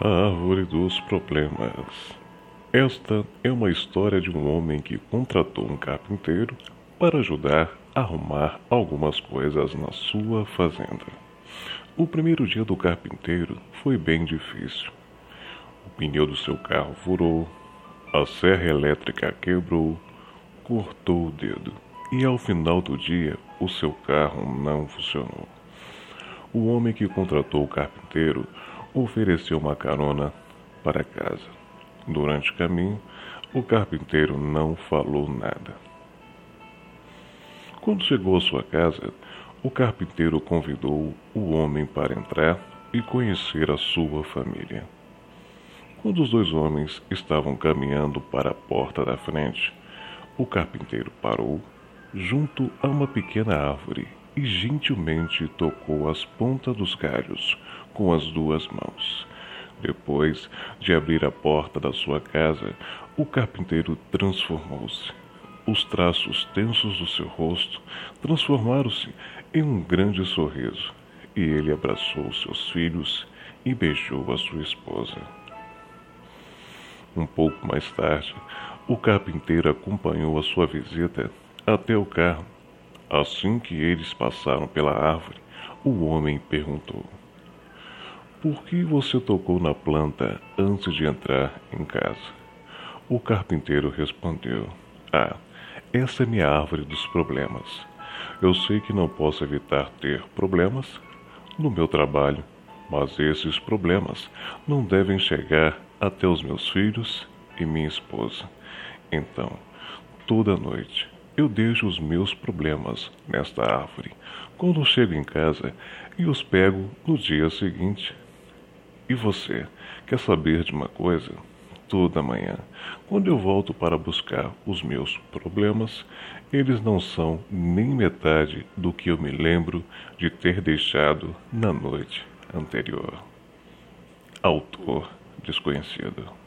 A Árvore dos Problemas. Esta é uma história de um homem que contratou um carpinteiro para ajudar a arrumar algumas coisas na sua fazenda. O primeiro dia do carpinteiro foi bem difícil. O pneu do seu carro furou, a serra elétrica quebrou, cortou o dedo e ao final do dia o seu carro não funcionou. O homem que contratou o carpinteiro ofereceu uma carona para casa. Durante o caminho, o carpinteiro não falou nada. Quando chegou à sua casa, o carpinteiro convidou o homem para entrar e conhecer a sua família. Quando os dois homens estavam caminhando para a porta da frente, o carpinteiro parou junto a uma pequena árvore e gentilmente tocou as pontas dos galhos com as duas mãos. Depois de abrir a porta da sua casa, o carpinteiro transformou-se. Os traços tensos do seu rosto transformaram-se em um grande sorriso, e ele abraçou seus filhos e beijou a sua esposa. Um pouco mais tarde, o carpinteiro acompanhou a sua visita até o carro. Assim que eles passaram pela árvore, o homem perguntou: Por que você tocou na planta antes de entrar em casa? O carpinteiro respondeu: Ah, essa é minha árvore dos problemas. Eu sei que não posso evitar ter problemas no meu trabalho, mas esses problemas não devem chegar até os meus filhos e minha esposa. Então, toda noite eu deixo os meus problemas nesta árvore quando chego em casa e os pego no dia seguinte. E você, quer saber de uma coisa? Toda manhã, quando eu volto para buscar os meus problemas, eles não são nem metade do que eu me lembro de ter deixado na noite anterior. Autor desconhecido.